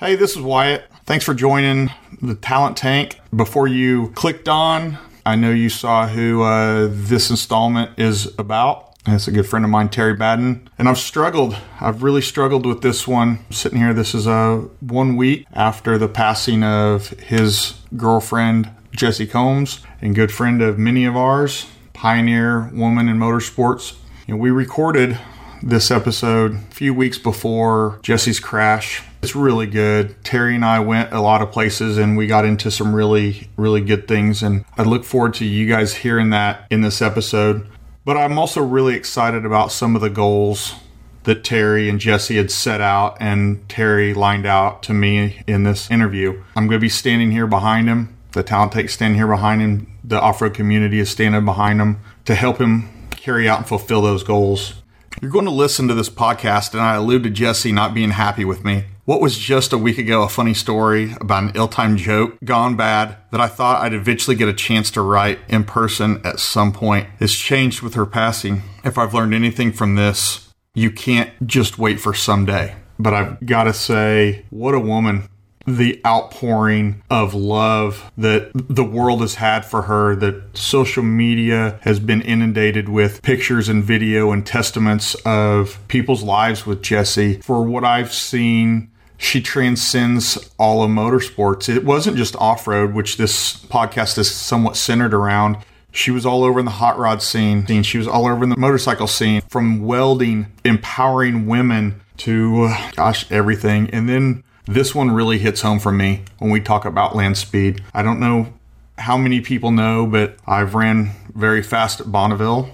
Hey, this is Wyatt. Thanks for joining the Talent Tank. Before you clicked on, I know you saw who uh, this installment is about. It's a good friend of mine, Terry Madden. And I've struggled. I've really struggled with this one. sitting here, this is uh, one week after the passing of his girlfriend, Jessie Combs, and good friend of many of ours, pioneer woman in motorsports. You know, we recorded this episode a few weeks before Jessie's crash. It's really good. Terry and I went a lot of places and we got into some really, really good things. And I look forward to you guys hearing that in this episode. But I'm also really excited about some of the goals that Terry and Jessie had set out and Terry lined out to me in this interview. I'm going to be standing here behind him. The talent tank standing here behind him. The off road community is standing behind him to help him carry out and fulfill those goals. You're going to listen to this podcast, and I allude to Jessie not being happy with me. What was just a week ago a funny story about an ill timed joke gone bad that I thought I'd eventually get a chance to write in person at some point has changed with her passing. If I've learned anything from this, you can't just wait for someday. But I've got to say, what a woman the outpouring of love that the world has had for her, that social media has been inundated with pictures and video and testaments of people's lives with Jessie. For what I've seen, she transcends all of motorsports. It wasn't just off road, which this podcast is somewhat centered around. She was all over in the hot rod scene. She was all over in the motorcycle scene, from welding, empowering women to, uh, gosh, everything. And then this one really hits home for me when we talk about land speed. I don't know how many people know, but I've ran very fast at Bonneville.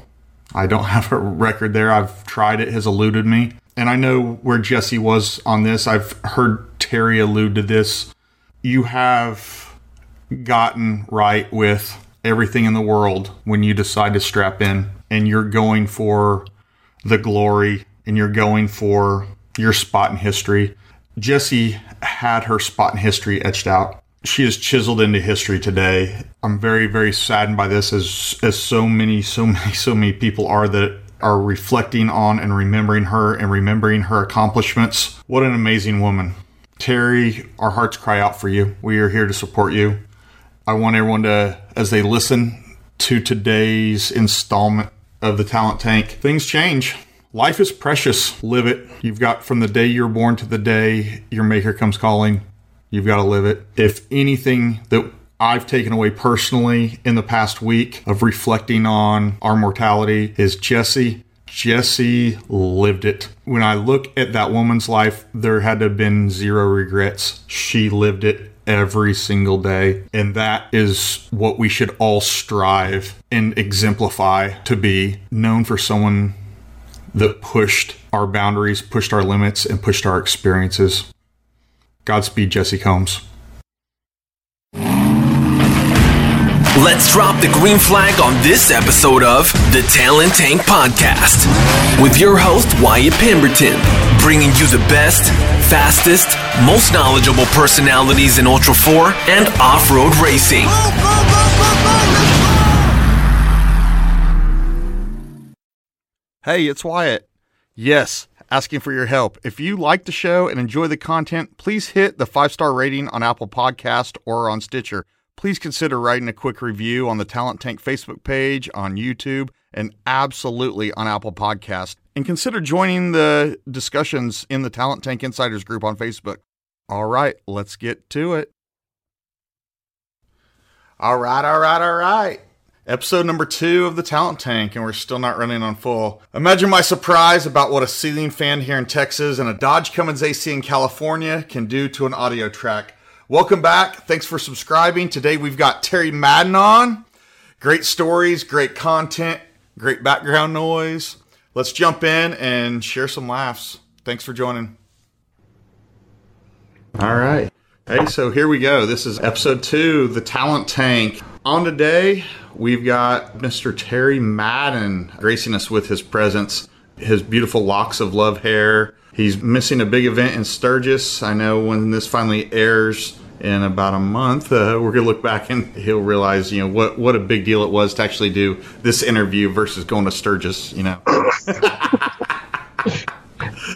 I don't have a record there. I've tried it, has eluded me. And I know where Jessie was on this. I've heard Terry allude to this. You have gotten right with everything in the world when you decide to strap in and you're going for the glory and you're going for your spot in history. Jessie had her spot in history etched out. She is chiseled into history today. I'm very, very saddened by this, as as so many, so many, so many people are that are reflecting on and remembering her and remembering her accomplishments. What an amazing woman. Terry, our hearts cry out for you. We are here to support you. I want everyone to, as they listen to today's installment of the Talent Tank, things change. Life is precious. Live it. You've got from the day you're born to the day your maker comes calling. You've got to live it. If anything that I've taken away personally in the past week of reflecting on our mortality is Jessie. Jessie lived it. When I look at that woman's life, there had to have been zero regrets. She lived it every single day. And that is what we should all strive and exemplify to be known for someone that pushed our boundaries, pushed our limits, and pushed our experiences. Godspeed, Jessie Combs. Let's drop the green flag on this episode of the Talent Tank Podcast with your host, Wyatt Pemberton, bringing you the best, fastest, most knowledgeable personalities in Ultra 4 and off road racing. Hey, it's Wyatt. Yes, asking for your help. If you like the show and enjoy the content, please hit the five star rating on Apple Podcast or on Stitcher. Please consider writing a quick review on the Talent Tank Facebook page, on YouTube, and absolutely on Apple Podcast. And consider joining the discussions in the Talent Tank Insiders group on Facebook. All right, let's get to it. All right, all right, all right episode number two of the Talent Tank, and we're still not running on full. Imagine my surprise about what a ceiling fan here in Texas and a Dodge Cummins AC in California can do to an audio track. Welcome back. Thanks for subscribing. Today we've got Terry Madden on. Great stories, great content, great background noise. Let's jump in and share some laughs. Thanks for joining. All right. Hey, so here we go. This is episode two, the Talent Tank. On today, we've got Mr. Terry Madden gracing us with his presence, his beautiful locks of love hair. He's missing a big event in Sturgis. I know when this finally airs in about a month, uh, we're gonna look back and he'll realize, you know, what what a big deal it was to actually do this interview versus going to Sturgis. You know.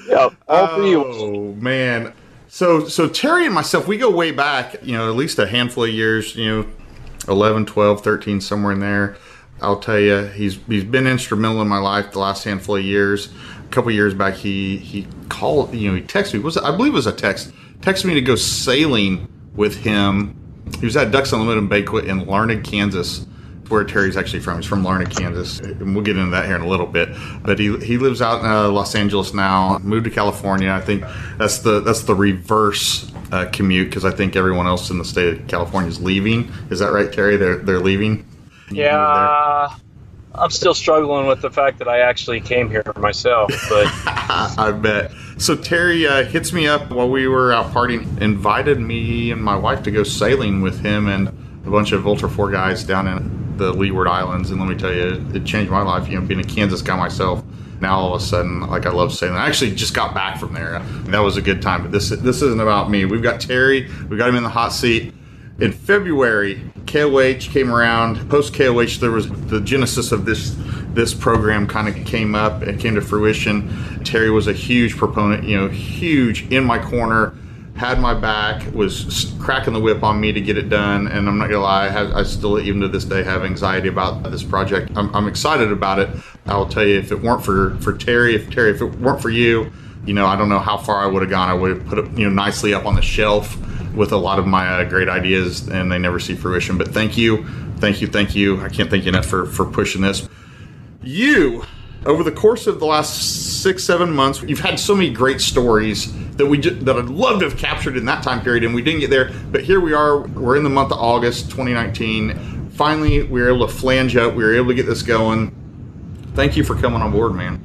yeah, all for you. Oh man. So, so Terry and myself, we go way back, you know, at least a handful of years, you know, 11, 12, 13, somewhere in there. I'll tell you, he's he's been instrumental in my life the last handful of years. A couple years back, he he called, you know, he texted me. Was I believe it was a text. Texted me to go sailing with him. He was at Ducks Unlimited Banquet in Larned, Kansas, where Terry's actually from. He's from Larned, Kansas, and we'll get into that here in a little bit. But he, he lives out in uh, Los Angeles now. Moved to California. I think that's the that's the reverse uh, commute because I think everyone else in the state of California is leaving. Is that right, Terry? They're they're leaving. Yeah, I'm still struggling with the fact that I actually came here myself, but I bet. So Terry uh, hits me up while we were out partying, invited me and my wife to go sailing with him and a bunch of Ultra 4 guys down in the Leeward Islands. And let me tell you, it changed my life. You know, being a Kansas guy myself, now all of a sudden, like I love sailing. I actually just got back from there. That was a good time. But this this isn't about me. We've got Terry. We got him in the hot seat in February, KOH came around. Post KOH, there was the genesis of this this program kind of came up and came to fruition. Terry was a huge proponent, you know, huge in my corner, had my back, was cracking the whip on me to get it done. And I'm not gonna lie, I, have, I still even to this day have anxiety about this project. I'm, I'm excited about it. I will tell you, if it weren't for for Terry, if Terry, if it weren't for you, you know, I don't know how far I would have gone. I would have put it, you know, nicely up on the shelf with a lot of my uh, great ideas, and they never see fruition. But thank you, thank you, thank you. I can't thank you enough for for pushing this. You, over the course of the last six, seven months, you've had so many great stories that we just, that I'd love to have captured in that time period, and we didn't get there. But here we are. We're in the month of August, 2019. Finally, we were able to flange up. We were able to get this going. Thank you for coming on board, man.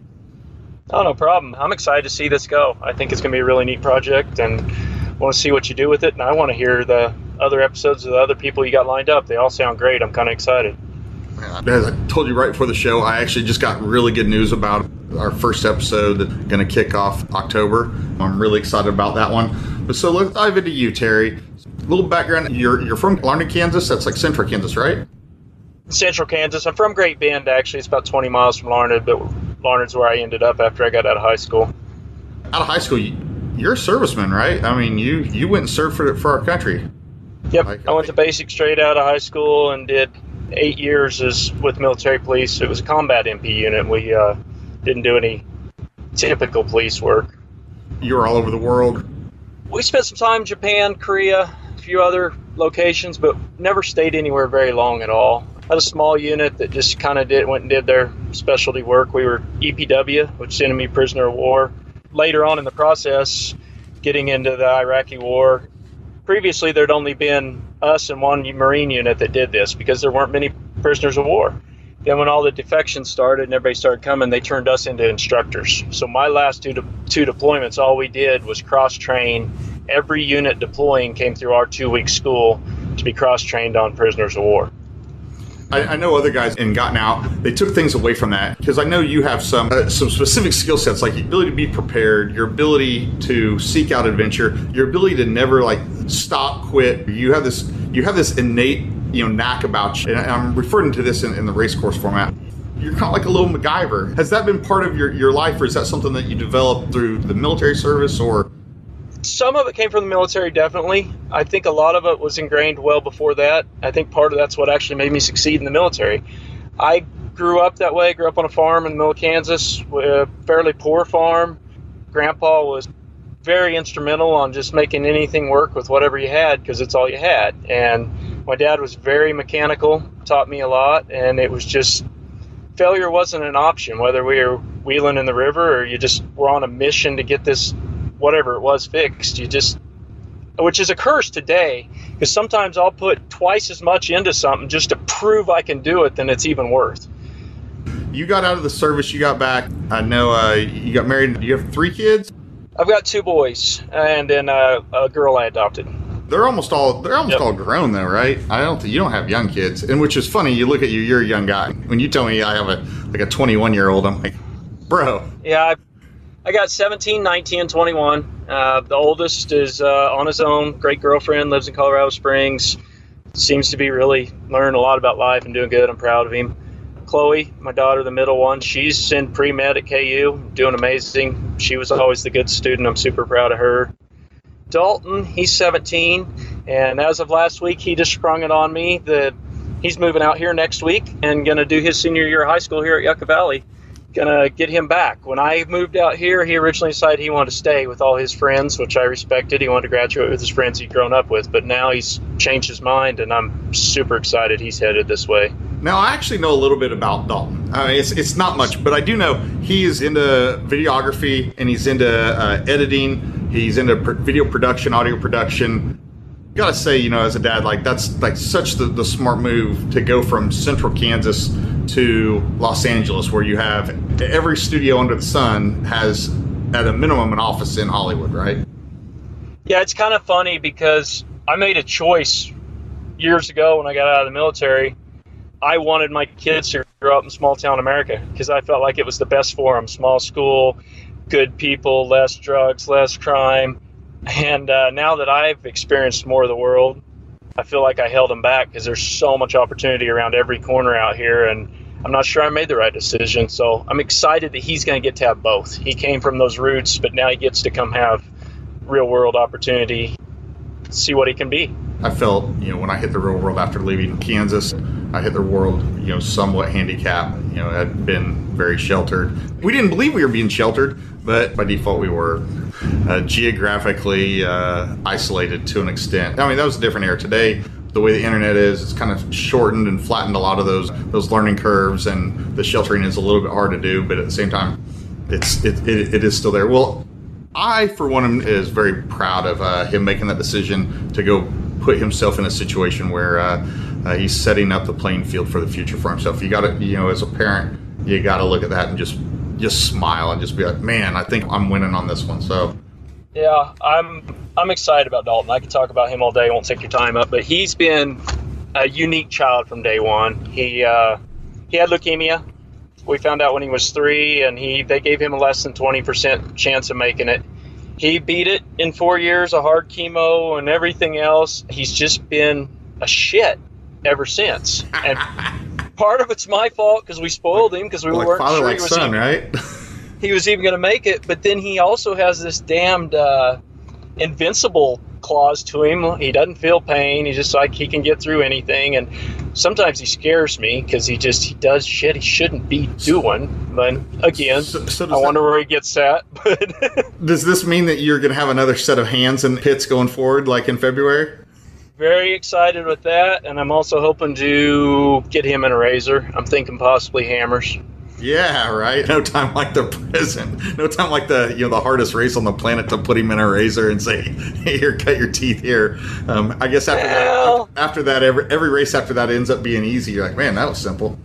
Oh, no problem. I'm excited to see this go. I think it's going to be a really neat project, and want to see what you do with it, and I want to hear the other episodes of the other people you got lined up. They all sound great. I'm kind of excited. As I told you right before the show, I actually just got really good news about our first episode that's going to kick off October. I'm really excited about that one. But so let's dive into you, Terry. A little background. You're you're from Larned, Kansas. That's like central Kansas, right? Central Kansas. I'm from Great Bend, actually. It's about 20 miles from Larned, but Larned's where I ended up after I got out of high school. Out of high school, you're a serviceman, right? I mean, you you went and served for for our country. Yep, I went to basic straight out of high school and did eight years is with military police. It was a combat MP unit. We uh, didn't do any typical police work. You were all over the world. We spent some time in Japan, Korea, a few other locations, but never stayed anywhere very long at all. Had a small unit that just kind of did went and did their specialty work. We were EPW, which is enemy prisoner of war later on in the process, getting into the Iraqi war, previously there'd only been us and one Marine unit that did this because there weren't many prisoners of war. Then, when all the defections started and everybody started coming, they turned us into instructors. So, my last two, de- two deployments, all we did was cross train. Every unit deploying came through our two week school to be cross trained on prisoners of war. I, I, know other guys in Gotten Out, they took things away from that because I know you have some uh, some specific skill sets like your ability to be prepared, your ability to seek out adventure, your ability to never like stop, quit. You have this you have this innate you know knack about you, and I'm referring to this in, in the race course format you're kind of like a little MacGyver. Has that been part of your, your life, or is that something that you developed through the military service, or some of it came from the military, definitely. I think a lot of it was ingrained well before that. I think part of that's what actually made me succeed in the military. I grew up that way, grew up on a farm in the middle of Kansas, a fairly poor farm. Grandpa was very instrumental on just making anything work with whatever you had because it's all you had. And my dad was very mechanical, taught me a lot, and it was just failure wasn't an option, whether we were wheeling in the river or you just were on a mission to get this whatever it was fixed. You just, which is a curse today, because sometimes I'll put twice as much into something just to prove I can do it than it's even worth. You got out of the service, you got back. I know uh, you got married. You have three kids. I've got two boys and then uh, a girl I adopted. They're almost all they're almost yep. all grown though, right? I don't you don't have young kids, and which is funny. You look at you, you're a young guy. When you tell me I have a like a 21 year old, I'm like, bro. Yeah, I've I got 17, 19, and 21. Uh, the oldest is uh, on his own, great girlfriend, lives in Colorado Springs. Seems to be really learning a lot about life and doing good. I'm proud of him. Chloe, my daughter, the middle one, she's in pre med at KU, doing amazing. She was always the good student. I'm super proud of her. Dalton, he's 17, and as of last week, he just sprung it on me that he's moving out here next week and going to do his senior year of high school here at Yucca Valley. To get him back. When I moved out here, he originally decided he wanted to stay with all his friends, which I respected. He wanted to graduate with his friends he'd grown up with, but now he's changed his mind, and I'm super excited he's headed this way. Now, I actually know a little bit about Dalton. I mean, it's, it's not much, but I do know he is into videography and he's into uh, editing. He's into pr- video production, audio production. Gotta say, you know, as a dad, like that's like such the, the smart move to go from central Kansas to Los Angeles, where you have every studio under the sun has, at a minimum, an office in Hollywood, right? Yeah, it's kind of funny because I made a choice years ago when I got out of the military I wanted my kids to grow up in small town America because I felt like it was the best for them. Small school, good people, less drugs, less crime. And uh, now that I've experienced more of the world, I feel like I held them back because there's so much opportunity around every corner out here. And I'm not sure I made the right decision. So I'm excited that he's going to get to have both. He came from those roots, but now he gets to come have real world opportunity, see what he can be. I felt, you know, when I hit the real world after leaving Kansas, I hit the world, you know, somewhat handicapped. You know, had been very sheltered. We didn't believe we were being sheltered, but by default we were uh, geographically uh, isolated to an extent. I mean, that was a different era. Today, the way the internet is, it's kind of shortened and flattened a lot of those those learning curves, and the sheltering is a little bit hard to do. But at the same time, it's it, it, it is still there. Well, I, for one, is very proud of uh, him making that decision to go put himself in a situation where uh, uh, he's setting up the playing field for the future for himself. You got to, you know, as a parent, you got to look at that and just just smile and just be like, man, I think I'm winning on this one. So. Yeah, I'm I'm excited about Dalton. I could talk about him all day. I won't take your time up, but he's been a unique child from day one. He uh, he had leukemia. We found out when he was three, and he they gave him a less than twenty percent chance of making it he beat it in four years of hard chemo and everything else. He's just been a shit ever since. And part of it's my fault because we spoiled him because we like weren't father sure like he was, son, right? he was even going to make it. But then he also has this damned uh, invincible clause to him. He doesn't feel pain. He's just like he can get through anything. And sometimes he scares me because he just he does shit he shouldn't be doing. But again, So- so I that- wonder where he gets that. But Does this mean that you're going to have another set of hands and pits going forward, like in February? very excited with that, and I'm also hoping to get him in a RZR. I'm thinking possibly hammers. Yeah, right. No time like the present. No time like the you know the hardest race on the planet to put him in a RZR and say, "Hey, here, cut your teeth here." Um, I guess after Well- that, after that, every every race after that ends up being easy. You're like, man, that was simple.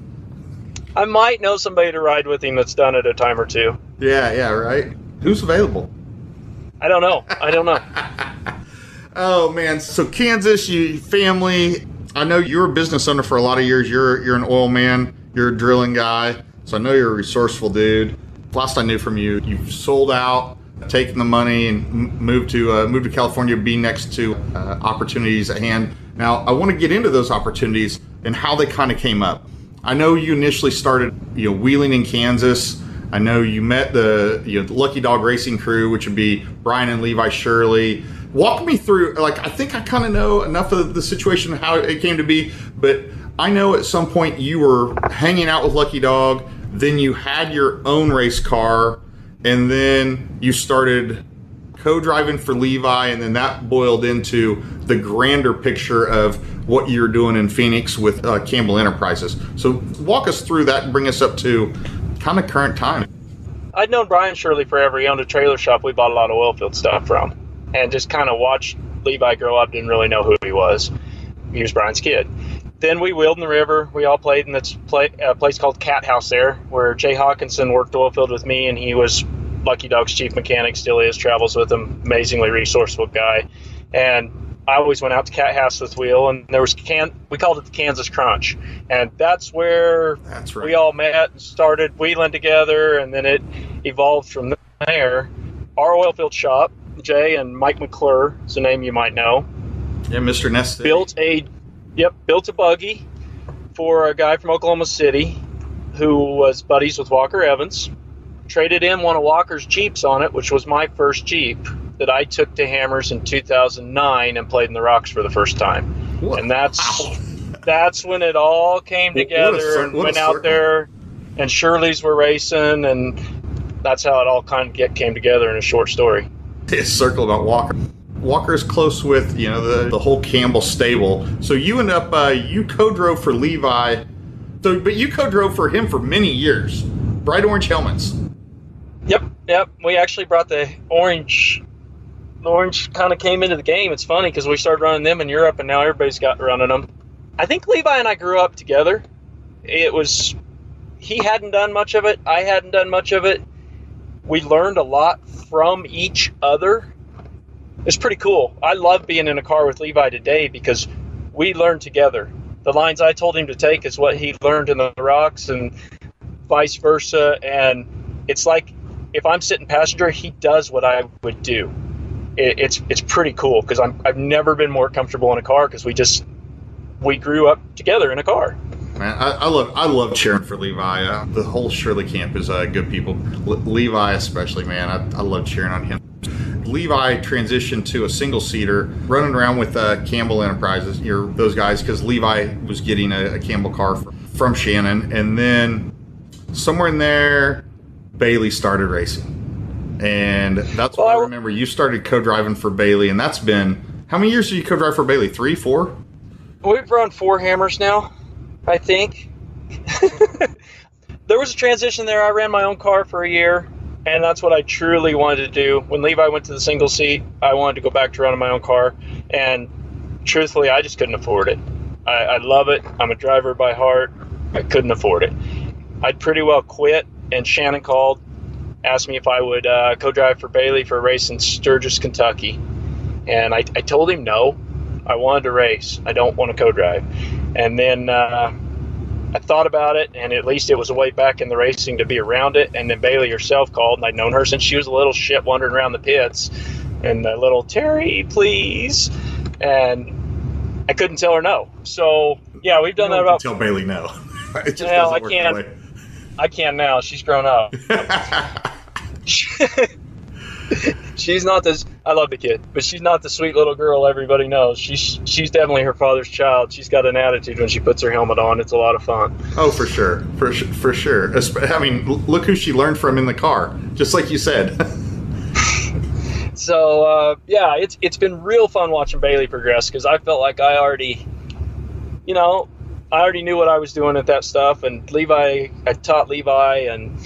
I might know somebody to ride with him that's done it a time or two. Yeah, yeah, right. Who's available? I don't know. I don't know. Oh man, so Kansas, you family. I know you're a business owner for a lot of years. You're you're an oil man. You're a drilling guy. So I know you're a resourceful dude. Last I knew from you, you've sold out, taken the money, and moved to uh, moved to California, be next to uh, opportunities at hand. Now I want to get into those opportunities and how they kind of came up. I know you initially started, you know, wheeling in Kansas. I know you met the you know the Lucky Dog Racing crew, which would be Brian and Levi Shirley. Walk me through. Like I think I kind of know enough of the situation how it came to be, but I know at some point you were hanging out with Lucky Dog. Then you had your own race car, and then you started co-driving for Levi, and then that boiled into the grander picture of what you're doing in Phoenix with uh, Campbell Enterprises. So walk us through that and bring us up to kind of current time. I'd known Brian Shirley forever. He owned a trailer shop we bought a lot of oil field stuff from, and just kind of watched Levi grow up. Didn't really know who he was. He was Brian's kid. Then we wheeled in the river. We all played in this play, a place called Cat House there, where Jay Hawkinson worked oil field with me, and he was Lucky Dog's chief mechanic. Still is. Travels with him. Amazingly resourceful guy. And I always went out to Cat House with Wheel, and there was can we called it the Kansas Crunch, and that's where That's right. we all met and started wheeling together, and then it evolved from there. Our oil field shop, Jay and Mike McClure, is a name you might know, Yeah, Mr. Nest. built a yep built a buggy for a guy from Oklahoma City who was buddies with Walker Evans. Traded in one of Walker's Jeeps on it, which was my first Jeep. that I took to Hammers in 2009 and played in the Rocks for the first time. What? And that's Wow. that's when it all came together and went out there and Shirley's were racing and that's how it all kind of get, came together in a short story. a circle about Walker. Walker is close with you know the the whole Campbell stable. So you end up uh, you co-drove for Levi, so but you co-drove for him for many years. Bright orange helmets. Yep, yep. We actually brought the orange. The orange kind of came into the game. It's funny because we started running them in Europe, and now everybody's got running them. I think Levi and I grew up together. It was he hadn't done much of it. I hadn't done much of it. We learned a lot from each other. It's pretty cool. I love being in a car with Levi today because we learned together. The lines I told him to take is what he learned in the rocks, and vice versa. And it's like if I'm sitting passenger, he does what I would do. It, it's it's pretty cool because I'm I've never been more comfortable in a car because we just we grew up together in a car. Man, I, I love I love cheering for Levi. Uh, the whole Shirley camp is uh, good people. Le- Levi especially, man. I, I love cheering on him. Levi transitioned to a single seater, running around with uh, Campbell Enterprises. You're those guys because Levi was getting a, a Campbell car from, from Shannon, and then somewhere in there, Bailey started racing, and that's what Well, I I- remember. You started co-driving for Bailey, and that's been how many years did you co-drive for Bailey? Three, four? We've run four hammers now, I think. there was a transition there. I ran my own car for a year, and that's what I truly wanted to do. When Levi went to the single seat, I wanted to go back to running my own car, and truthfully, I just couldn't afford it. I, I love it. I'm a driver by heart. I couldn't afford it. I'd pretty well quit, and Shannon called, asked me if I would uh, co-drive for Bailey for a race in Sturgis, Kentucky, and I, I told him no. I wanted to race. I don't want to co-drive. And then uh, I thought about it, and at least it was a way back in the racing to be around it. And then Bailey herself called, and I'd known her since she was a little shit wandering around the pits, and a little Terry, please, and I couldn't tell her no. So yeah, we've done that about. tell Bailey no. it just Well, I can't. I can now. She's grown up. she's not this. I love the kid, but she's not the sweet little girl everybody knows. She's she's definitely her father's child. She's got an attitude when she puts her helmet on. It's a lot of fun. Oh, for sure, for for sure. I mean, look who she learned from in the car, just like you said. So uh, yeah, it's it's been real fun watching Bailey progress because I felt like I already, you know, I already knew what I was doing at that stuff, and Levi, I taught Levi, and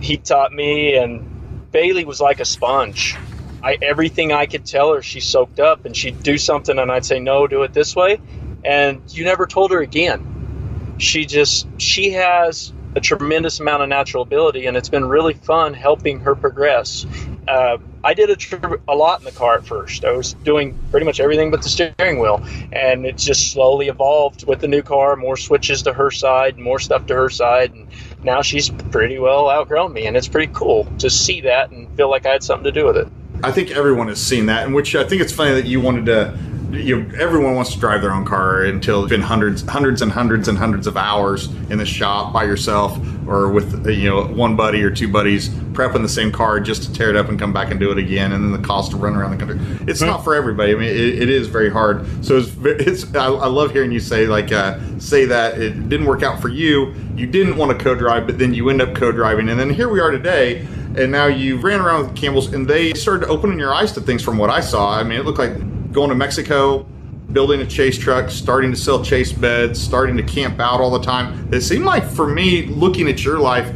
he taught me, and Bailey was like a sponge. I everything I could tell her, she soaked up, and she'd do something, and I'd say no, do it this way, and you never told her again. She just she has a tremendous amount of natural ability, and it's been really fun helping her progress. Uh, I did a, a lot in the car at first. I was doing pretty much everything but the steering wheel, and it just slowly evolved with the new car. More switches to her side, more stuff to her side, and now she's pretty well outgrown me, and it's pretty cool to see that and feel like I had something to do with it. I think everyone has seen that, and which I think it's funny that you wanted to. You know, everyone wants to drive their own car until it's been hundreds, hundreds and hundreds and hundreds of hours in the shop by yourself or with you know one buddy or two buddies prepping the same car just to tear it up and come back and do it again, and then the cost to run around the country. It's not for everybody. I mean, it, it is very hard. So it's, it's I, I love hearing you say like uh, say that it didn't work out for you. You didn't want to co-drive, but then you end up co-driving, and then here we are today. And now you ran around with Campbell's, and they started opening your eyes to things. From what I saw, I mean, it looked like going to Mexico, building a chase truck, starting to sell chase beds, starting to camp out all the time. It seemed like, for me, looking at your life,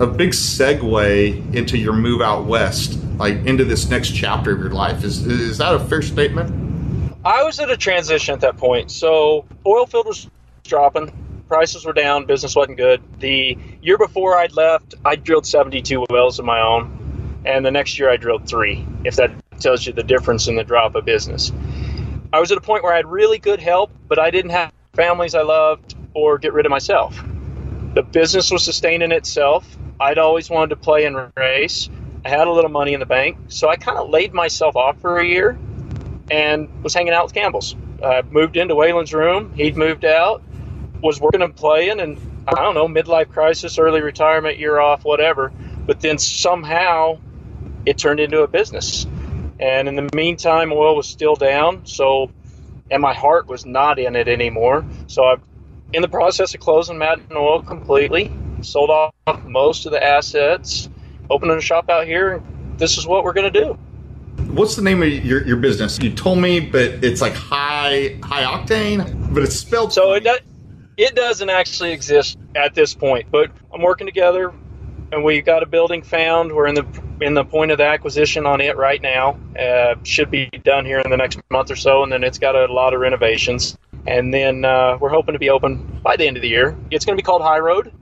a big segue into your move out west, like into this next chapter of your life. Is is that a fair statement? I was at a transition at that point. So oil field was dropping, prices were down, business wasn't good. The year before I'd left, I drilled 72 wells of my own, and the next year I drilled three. If that tells you the difference in the drop of business, I was at a point where I had really good help, but I didn't have families I loved or get rid of myself. The business was sustaining itself. I'd always wanted to play and race. I had a little money in the bank, so I kind of laid myself off for a year and was hanging out with Campbell's. I moved into Waylon's room. He'd moved out, was working and playing, and I don't know, midlife crisis, early retirement, year off, whatever. But then somehow it turned into a business. And in the meantime, oil was still down. So, and my heart was not in it anymore. So I'm in the process of closing Madden Oil completely. Sold off most of the assets, opening a shop out here. And this is what we're going to do. What's the name of your, your business? You told me, but it's like high high octane, but it's spelled. So it does, it doesn't actually exist at this point, but I'm working together, and we've got a building found. We're in the in the point of the acquisition on it right now. Uh, should be done here in the next month or so, and then it's got a lot of renovations. And then uh, we're hoping to be open by the end of the year. It's going to be called High Road.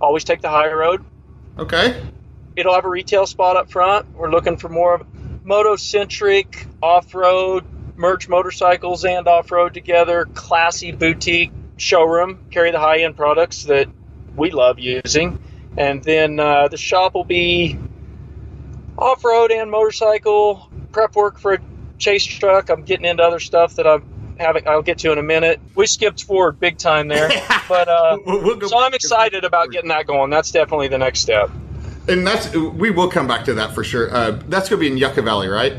Always take the high road. Okay. It'll have a retail spot up front. We're looking for more of moto-centric off-road merch motorcycles and off-road together classy boutique showroom carry the high-end products that we love using and then uh, the shop will be off-road and motorcycle prep work for a chase truck i'm getting into other stuff that i'm having i'll get to in a minute we skipped forward big time there but uh, We'll so i'm excited about getting that going that's definitely the next step And that's we will come back to that for sure. Uh, that's going to be in Yucca Valley, right?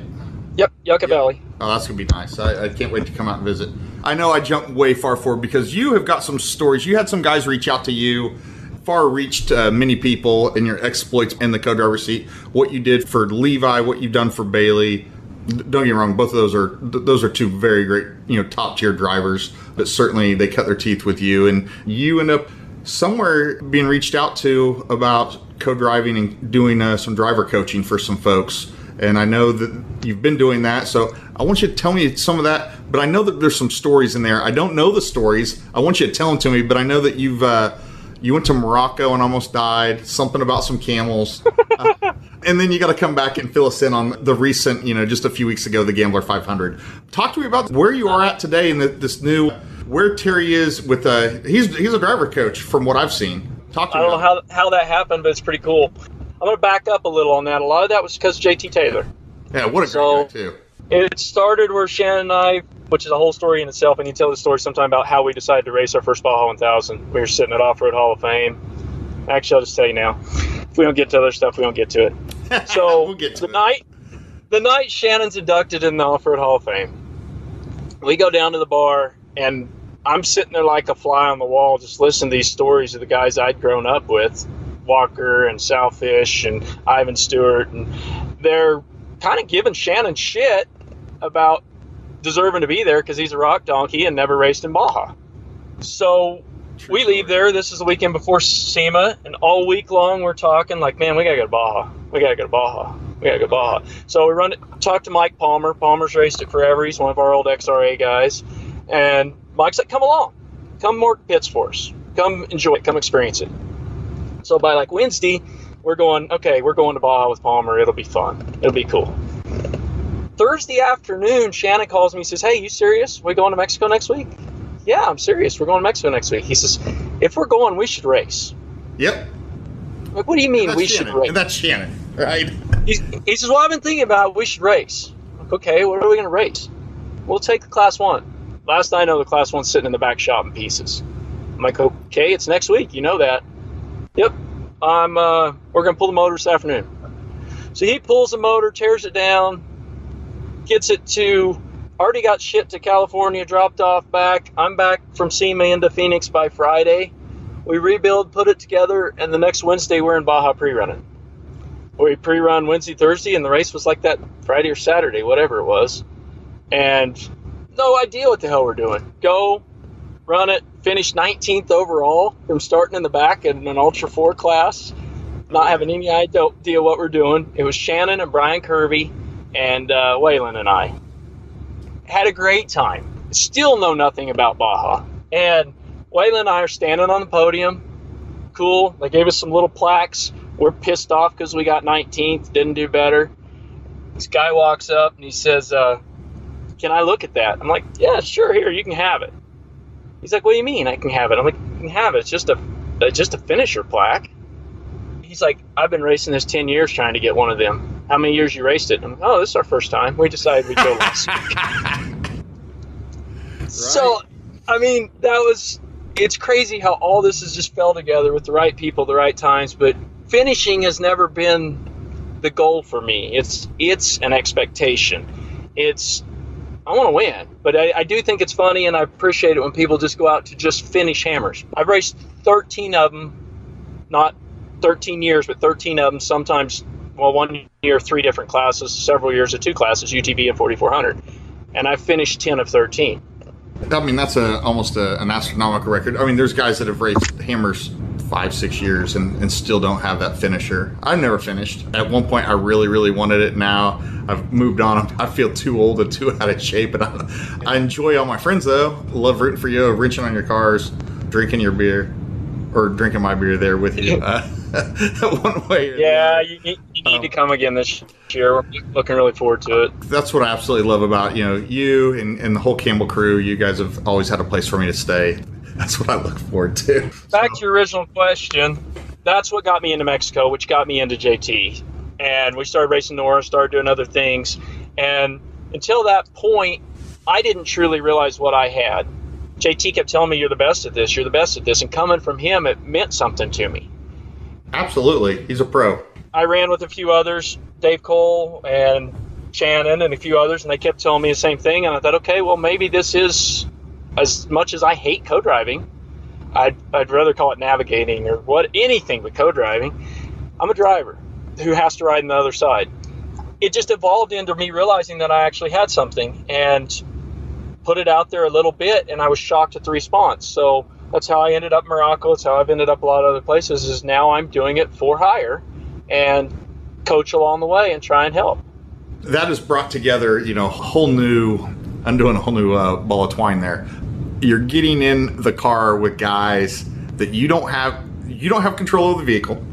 yep yucca valley Oh, that's gonna be nice. I, I can't wait to come out and visit. I know I jumped way far forward because you have got some stories. You had some guys reach out to you, far reached uh, many people in your exploits in the co-driver seat. What you did for Levi, what you've done for Bailey. Don't get me wrong; both of those are th- those are two very great, you know, top tier drivers. But certainly, they cut their teeth with you, and you end up somewhere being reached out to about co-driving and doing uh, some driver coaching for some folks and I know that you've been doing that. So I want you to tell me some of that. But I know that there's some stories in there. I don't know the stories. I want you to tell them to me. But I know that you've uh, you went to Morocco and almost died. Something about some camels. Uh, and then you got to come back and fill us in on the recent, you know, just a few weeks ago, the Gambler 500. Talk to me about where you are at today in the, this new, where Terry is with uh he's he's a driver coach from what I've seen. Talk to I me. don't know about how, how that happened, but it's pretty cool. I'm going to back up a little on that. A lot of that was because JT Taylor. Yeah, what a So- great guy too. It started where Shannon and I, which is a whole story in itself, and you tell the story sometime about how we decided to race our first Baja 1000. We were sitting at Off Road Hall of Fame. Actually, I'll just tell you now. If we don't get to other stuff, we don't get to it. So We'll get to the it. night, the night Shannon's inducted in the Off Road Hall of Fame, we go down to the bar, and I'm sitting there like a fly on the wall, just listening to these stories of the guys I'd grown up with, Walker and Sal Fish and Ivan Stewart, and they're kind of giving Shannon shit about deserving to be there because he's a rock donkey and never raced in Baja. So we leave there. This is the weekend before SEMA, and all week long we're talking like, man, we gotta go to Baja. We gotta go to Baja. We gotta go to Baja. So we run. Talk to Mike Palmer. Palmer's raced it forever. He's one of our old XRA guys, and Mike's like, come along, come work pits for us. Come enjoy it. Come experience it. So by like Wednesday, we're going. Okay, we're going to Baja with Palmer. It'll be fun. It'll be cool. Thursday afternoon, Shannon calls me. He says, "Hey, you serious? We going to Mexico next week?" Yeah, I'm serious. We're going to Mexico next week. He says, "If we're going, we should race." Yep. I'm like, what do you mean we Shannon. should race? And that's Shannon, right? He, he says, "Well, I've been thinking about it. we should race." I'm like, okay, what are we going to race? We'll take the class one. Last I know, the class one's sitting in the back shop in pieces. I'm like, okay, it's next week. You know that. Yep. I'm. Uh, we're going to pull the motor this afternoon. So he pulls the motor, tears it down, gets it to. Already got shipped to California, dropped off back. I'm back from SEMA into Phoenix by Friday. We rebuild, put it together, and the next Wednesday we're in Baja pre-running we pre-run Wednesday, Thursday, and the race was like that Friday or Saturday, whatever it was. And no idea what the hell we're doing. Go, run it, finish 19th overall from starting in the back in an Ultra 4 class, not having any idea what we're doing. It was Shannon and Brian Kirby and uh, Waylon and I. Had a great time. Still know nothing about Baja. And Waylon and I are standing on the podium. Cool. They gave us some little plaques we're pissed off because we got 19th, didn't do better. This guy walks up and he says, uh, Can I look at that? I'm like, Yeah, sure, here, you can have it. He's like, What do you mean I can have it? I'm like, You can have it. It's just a, it's just a finisher plaque. He's like, I've been racing this 10 years trying to get one of them. How many years you raced it? I'm Oh, this is our first time. We decided we'd go last week. So, I mean, that was, it's crazy how all this has just fell together with the right people, the right times, but finishing has never been the goal for me. It's it's an expectation. It's I want to win, but I, I, do think it's funny, and I appreciate it when people just go out to just finish hammers. I've raced 13 of them, not 13 years, but 13 of them. Sometimes, well, one year three different classes, several years of two classes, UTV and 4400, and I finished 10 of 13. I mean, that's a almost a, an astronomical record. I mean, there's guys that have raced hammers five, six years and, and still don't have that finisher. I've never finished. At one point, I really, really wanted it. Now I've moved on. I feel too old and too out of shape. And I, I enjoy all my friends, though. Love rooting for you, wrenching on your cars, drinking your beer, or drinking my beer there with you. Uh, one way. yeah, you, you, need um, to come again this year. We're looking really forward to it. That's what I absolutely love about you know you and, and the whole Campbell crew. You guys have always had a place for me to stay. That's what I look forward to. Back so. to your original question. That's what got me into Mexico, which got me into JT. And we started racing NORRA, started doing other things. And until that point, I didn't truly realize what I had. JT kept telling me, You're the best at this, you're the best at this. And coming from him, it meant something to me. Absolutely. He's a pro. I ran with a few others, Dave Cole and Shannon and a few others, and they kept telling me the same thing. And I thought, okay, well, maybe this is as much as I hate co-driving. I'd, I'd rather call it navigating or what anything but co-driving. I'm a driver who has to ride on the other side. It just evolved into me realizing that I actually had something and put it out there a little bit, and I was shocked at the response. So that's how I ended up Morocco. It's how I've ended up a lot of other places. Is now I'm doing it for hire, and coach along the way and try and help. That has brought together, you know, a whole new. I'm doing a whole new uh, ball of twine there. You're getting in the car with guys that you don't have. You don't have control of the vehicle.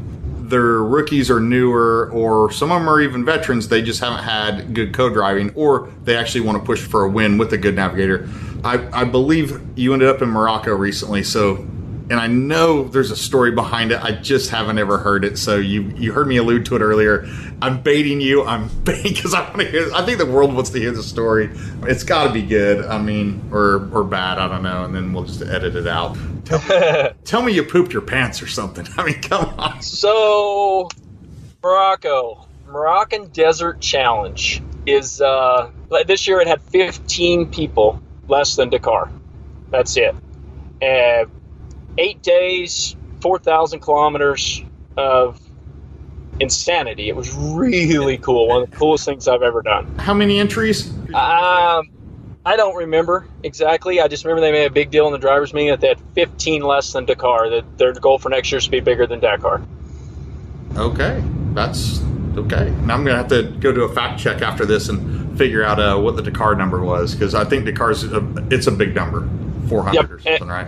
They're rookies or newer, or some of them are even veterans. They just haven't had good co-driving, or they actually want to push for a win with a good navigator I, I believe you ended up in Morocco recently, so and I know there's a story behind it. I just haven't ever heard it. So you you heard me allude to it earlier. I'm baiting you. I'm baiting because I want to hear. I think the world wants to hear the story. It's got to be good. I mean, or or bad. I don't know. And then we'll just edit it out. Tell me, tell me you pooped your pants or something. I mean, come on. So Morocco, Moroccan Desert Challenge is uh, this year. It had 15 people less than Dakar. That's it. Uh, eight days, 4,000 kilometers of insanity. It was really cool. One of the coolest things I've ever done. How many entries? Um, I don't remember exactly. I just remember they made a big deal in the drivers' meeting that they had 15 less than Dakar. That their goal for next year is to be bigger than Dakar. Okay, that's okay. Now I'm gonna have to go do a fact check after this and figure out uh, what the Dakar number was because I think Dakar's a, it's a big number, 400 yep. or something, right?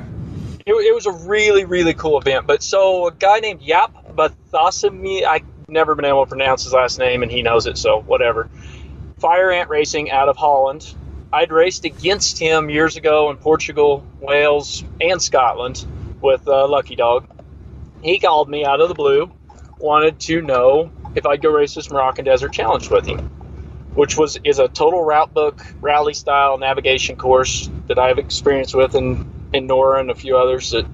It, it, was a really really cool event. But so a guy named Jaap Bathasemi, I never been able to pronounce his last name, and he knows it, so whatever. Fire Ant Racing out of Holland. I'd raced against him years ago in Portugal, Wales, and Scotland with uh, Lucky Dog. He called me out of the blue, wanted to know if I'd go race this Moroccan Desert Challenge with him which was is a total route book rally style navigation course that I've experienced with in in NORRA and a few others that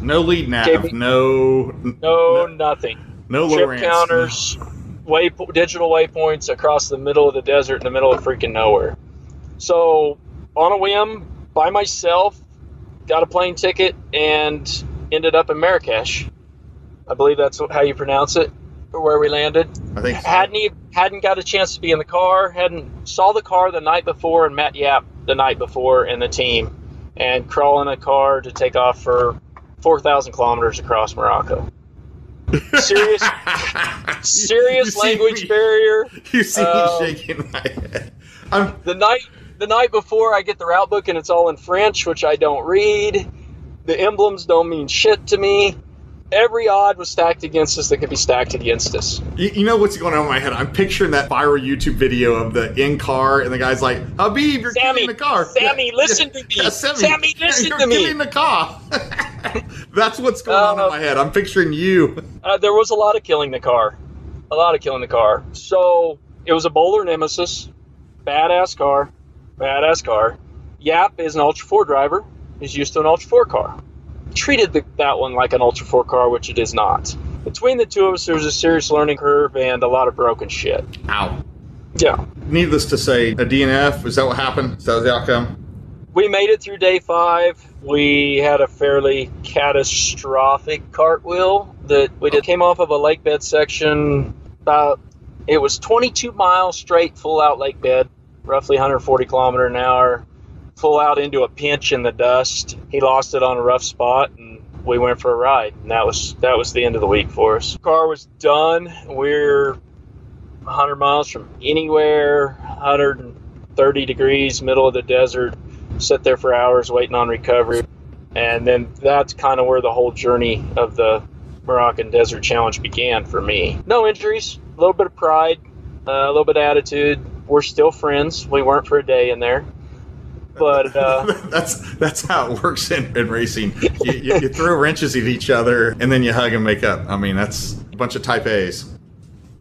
no lead nav, no, no, no nothing, no trip counters, way digital waypoints across the middle of the desert in the middle of freaking nowhere. So on a whim, by myself, got a plane ticket and ended up in Marrakesh. I believe that's how you pronounce it where we landed. I think so. hadn't hadn't got a chance to be in the car. Hadn't saw the car the night before and met Jaap the night before in the team, and crawl in a car to take off for four thousand kilometers across Morocco. Serious, serious language me, barrier. You see um, me shaking my head. I'm, the night the night before, I get the route book and it's all in French, which I don't read. The emblems don't mean shit to me every odd was stacked against us that could be stacked against us. You, you, know what's going on in my head? I'm picturing that viral YouTube video of the in car, and the guy's like, Habib, you're Sammy, getting the car. Sammy, yeah, listen yeah, to me. Yeah, Sammy, Sammy, listen to me. You're killing the car. That's what's going uh, on in uh, my head. I'm picturing you. Uh, there was a lot of killing the car. A lot of killing the car. So it was a Bowler Nemesis. Badass car. Badass car. Jaap is an Ultra 4 driver. He's used to an Ultra 4 car treated the, that one like an Ultra 4 car, which it is not. between the two of us, there was a serious learning curve and a lot of broken shit. Ow. Yeah. Needless to say, a DNF, is that what happened? Is that the outcome? We made it through day five. We had a fairly catastrophic cartwheel that we did. Came off of a lake bed section about, it was 22 miles straight, full out lake bed, roughly 140 kilometer an hour, full out into a pinch in the dust. He lost it on a rough spot and we went for a ride. And that was, that was the end of the week for us. Car was done. We're 100 miles from anywhere, 130 degrees, middle of the desert sit there for hours waiting on recovery. And then that's kind of where the whole journey of the Moroccan Desert Challenge began for me. No injuries, a little bit of pride, uh, a little bit of attitude. We're still friends. We weren't for a day in there. But uh, that's that's how it works in, in racing. You, you, you throw wrenches at each other and then you hug and make up. I mean, that's a bunch of type A's.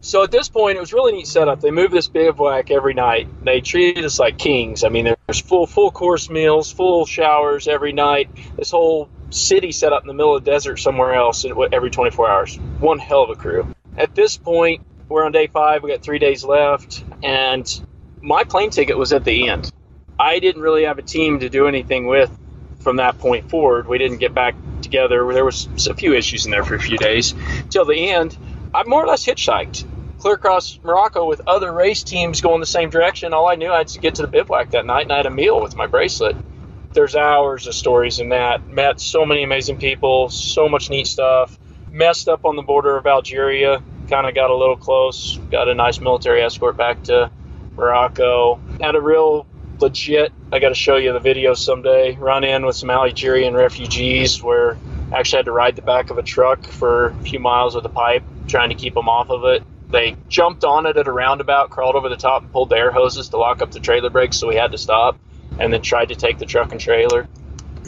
So at this point, it was really neat setup. They move this bivouac every night. They treated us like kings. I mean, there's full full course meals, full showers every night. This whole city set up in the middle of the desert somewhere else every 24 hours. One hell of a crew. At this point, we're on day five. We got three days left, and my plane ticket was at the end. I didn't really have a team to do anything with from that point forward. We didn't get back together. There was a few issues in there for a few days till the end. I more or less hitchhiked clear across Morocco with other race teams going the same direction. All I knew I had to get to the bivouac that night, and I had a meal with my bracelet. There's hours of stories in that. Met so many amazing people, so much neat stuff. Messed up on the border of Algeria, kind of got a little close. Got a nice military escort back to Morocco. Had a real legit, I got to show you the video someday, run in with some Algerian refugees where I actually had to ride the back of a truck for a few miles with a pipe, trying to keep them off of it they jumped on it at a roundabout, crawled over the top, and pulled the air hoses to lock up the trailer brakes, so we had to stop, and then tried to take the truck and trailer.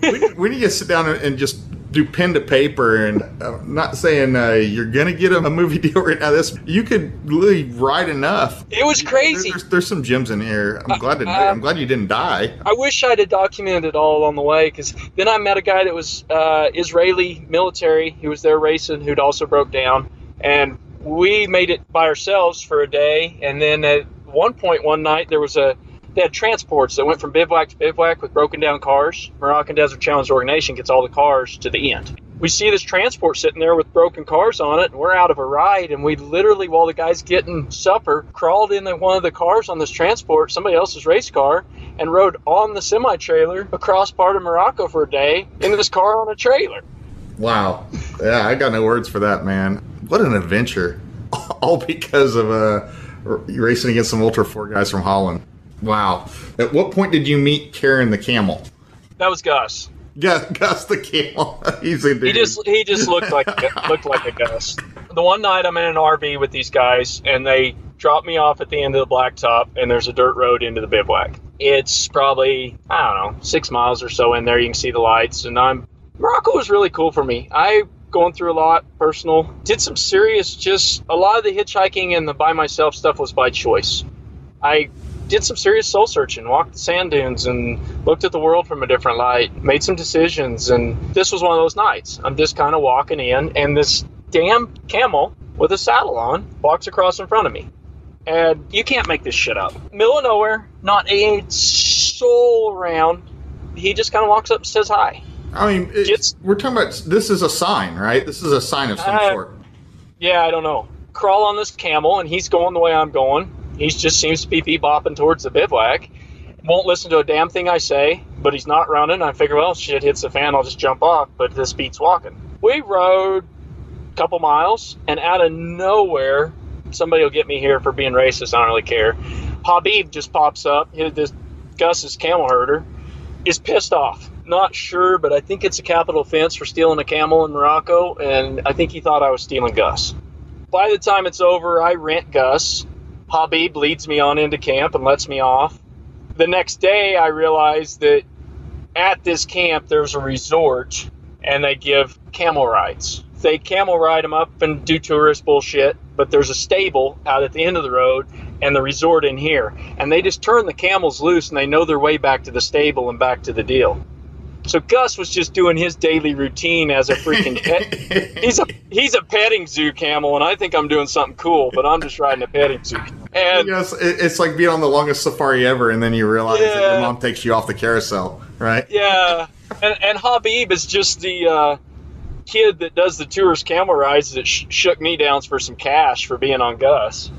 we, we need to sit down and just do pen to paper and I'm not saying uh, you're gonna get a, a, movie deal right now this you could really write enough. It was crazy. there's, there's some gems in here. I'm glad to, uh, i'm glad you didn't die. I wish i'd have documented it all along the way because then i met a guy that was uh, israeli military. He was there racing who'd also broke down. And we made it by ourselves for a day, and then at one point one night there was a they had transports that went from bivouac to bivouac with broken down cars. Moroccan Desert Challenge organization gets all the cars to the end. We see this transport sitting there with broken cars on it, and we're out of a ride. And we literally, while the guy's getting supper, crawled into one of the cars on this transport, somebody else's race car, and rode on the semi trailer across part of Morocco for a day into this car on a trailer. Wow. Yeah, I got no words for that, man. What an adventure. All because of uh, racing against some Ultra 4 guys from Holland. Wow. At what point did you meet Karen the camel? That was Gus. Gus, Gus the camel. He's a dude. He just he just looked like looked like a Gus. The one night I'm in an RV with these guys and they drop me off at the end of the blacktop and there's a dirt road into the bivouac. It's probably I don't know six miles or so in there. You can see the lights and I'm Morocco was really cool for me. I going through a lot personal. Did some serious just a lot of the hitchhiking and the by myself stuff was by choice. I did some serious soul searching, walked the sand dunes and looked at the world from a different light, made some decisions and this was one of those nights. I'm just kind of walking in and this damn camel with a saddle on walks across in front of me. And you can't make this shit up. Middle of nowhere, not a soul around. He just kind of walks up and says hi. I mean, we're talking about this is a sign, right? This is a sign of some uh, sort. Yeah, I don't know. Crawl on this camel, and he's going the way I'm going. He just seems to be bopping towards the bivouac. Won't listen to a damn thing I say, but he's not running. I figure, well, shit hits the fan, I'll just jump off. But this beats walking. We rode a couple miles, and out of nowhere, somebody will get me here for being racist. I don't really care. Habib just pops up. This Gus's camel herder is pissed off not sure, but I think it's a capital offense for stealing a camel in Morocco, and I think he thought I was stealing Gus. By the time it's over, I rent Gus. Habib leads me on into camp and lets me off. The next day, I realize that at this camp there's a resort, and they give camel rides. They camel ride them up and do tourist bullshit, but there's a stable out at the end of the road and the resort in here. And they just turn the camels loose and they know their way back to the stable and back to the deal So Gus was just doing his daily routine as a freaking pet. he's a he's a petting zoo camel, and I think I'm doing something cool, but I'm just riding a petting zoo. And it's like being on the longest safari ever, and then you realize that your mom takes you off the carousel, right? yeah, and, and Habib is just the uh, kid that does the tourist camel rides that sh- shook me down for some cash for being on Gus.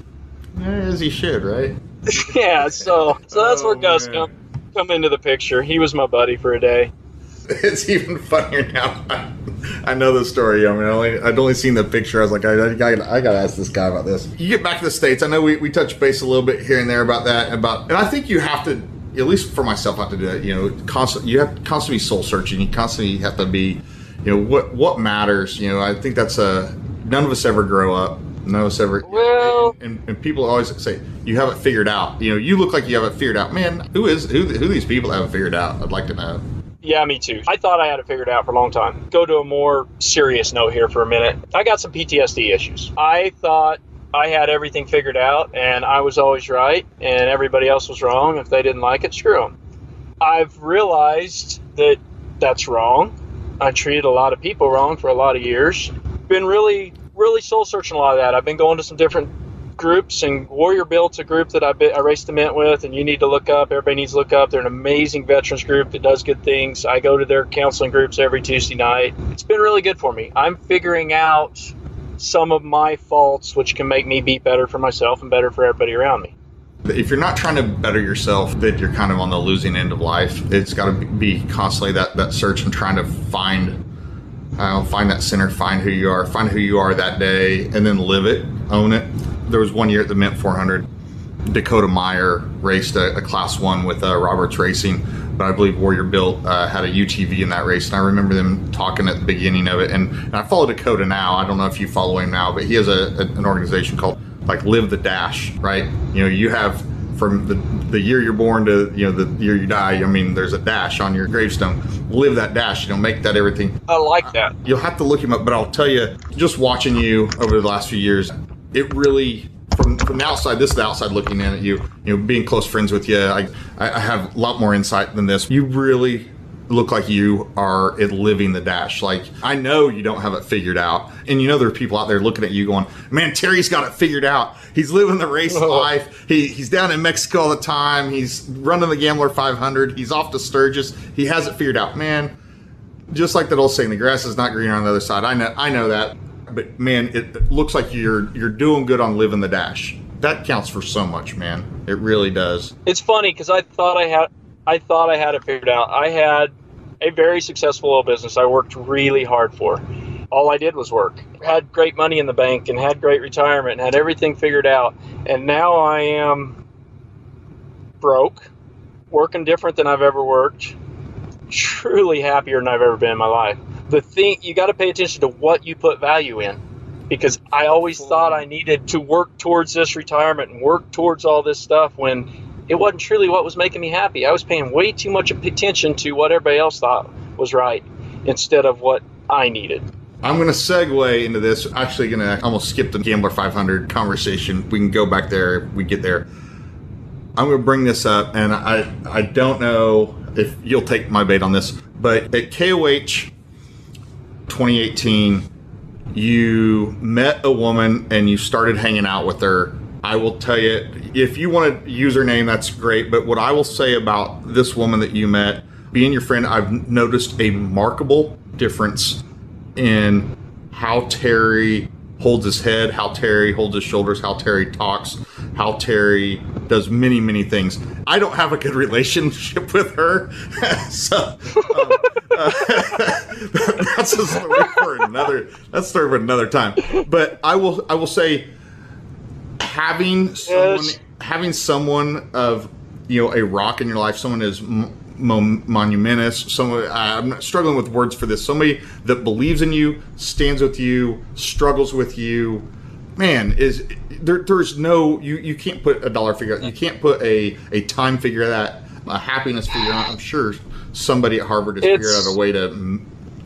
Yeah, As he should, right? yeah, so so that's where Oh, Gus man. come come into the picture. He was my buddy for a day. It's even funnier now. I know the story. I mean, I only, I'd only seen the picture. I was like, I, I, gotta- I got to ask this guy about this. You get back to the states. I know we, we touched base a little bit here and there about that. About, and I think you have to, at least for myself, I have to do that. You know, constant. You have to constantly be soul searching. You constantly have to be, you know, what what matters. You know, I think that's a. None of us ever grow up. None of us ever. Well- and, and people always say you have it figured out. You know, you look like you have it figured out. Man, who is who? Who these people have it figured out? I'd like to know. Yeah, me too. I thought I had it figured out for a long time. Go to a more serious note here for a minute. I got some PTSD issues. I thought I had everything figured out and I was always right and everybody else was wrong. If they didn't like it, screw them. I've realized that that's wrong. I treated a lot of people wrong for a lot of years. Been really, really soul searching a lot of that. I've been going to some different groups and Warrior Built's a group that I, I raced the mint with and you need to look up. Everybody needs to look up. They're an amazing veterans group that does good things. I go to their counseling groups every Tuesday night. It's been really good for me. I'm figuring out some of my faults which can make me be better for myself and better for everybody around me. if you're not trying to better yourself, that you're kind of on the losing end of life. It's got to be constantly that that search and trying to find, uh, find that center, find who you are, find who you are that day, and then live it, own it. There was one year at the Mint 400, Dakota Meyer raced a, a Class One with uh, Roberts Racing, but I believe Warrior Built uh, had a UTV in that race, and I remember them talking at the beginning of it. And, and I follow Dakota now. I don't know if you follow him now, but he has a, a- an organization called like Live the Dash, right? You know, you have from the, the year you're born to you know the year you die. I mean, there's a dash on your gravestone. Live that dash. You know, make that everything. I like that. You'll have to look him up, but I'll tell you, just watching you over the last few years, it really from from the outside. This is the outside looking in at you. You know, being close friends with you, I I have a lot more insight than this. You really look like you are it living the dash. Like I know you don't have it figured out, and you know there are people out there looking at you going, "Man, Terry's got it figured out. He's living the race life. He he's down in Mexico all the time. He's running the Gambler 500. He's off to Sturgis. He has it figured out, man." just like that old saying, the grass is not greener on the other side. I know, I know that, but man, it looks like you're you're doing good on living the dash. That counts for so much, man. It really does. It's funny because I thought I had I thought I had it figured out. I had a very successful oil business I worked really hard for. All I did was work. Had great money in the bank and had great retirement and had everything figured out. And now I am broke, working different than I've ever worked, truly happier than I've ever been in my life. The thing you got to pay attention to what you put value in because I always thought I needed to work towards this retirement and work towards all this stuff when it wasn't truly what was making me happy. I was paying way too much attention to what everybody else thought was right instead of what I needed. I'm going to segue into this. Actually, going to almost skip the Gambler 500 conversation. We can go back there if we get there. I'm going to bring this up, and I I don't know if you'll take my bait on this, but at KOH 2018, you met a woman and you started hanging out with her. I will tell you, if you want to use her name, that's great. But what I will say about this woman that you met, being your friend, I've noticed a remarkable difference in how Terry holds his head, how Terry holds his shoulders, how Terry talks, how Terry does many, many things. I don't have a good relationship with her, so um, uh, that's a story for another. That's story for another time. But I will, I will say, having someone, Yes. having someone of you know a rock in your life, someone is mon- monumentous. Someone I'm struggling with words for this. Somebody that believes in you, stands with you, struggles with you. Man, is there? There's no you. You can't put a dollar figure. You can't put a a time figure that. A happiness figure. on. I'm sure somebody at Harvard has figured out a way to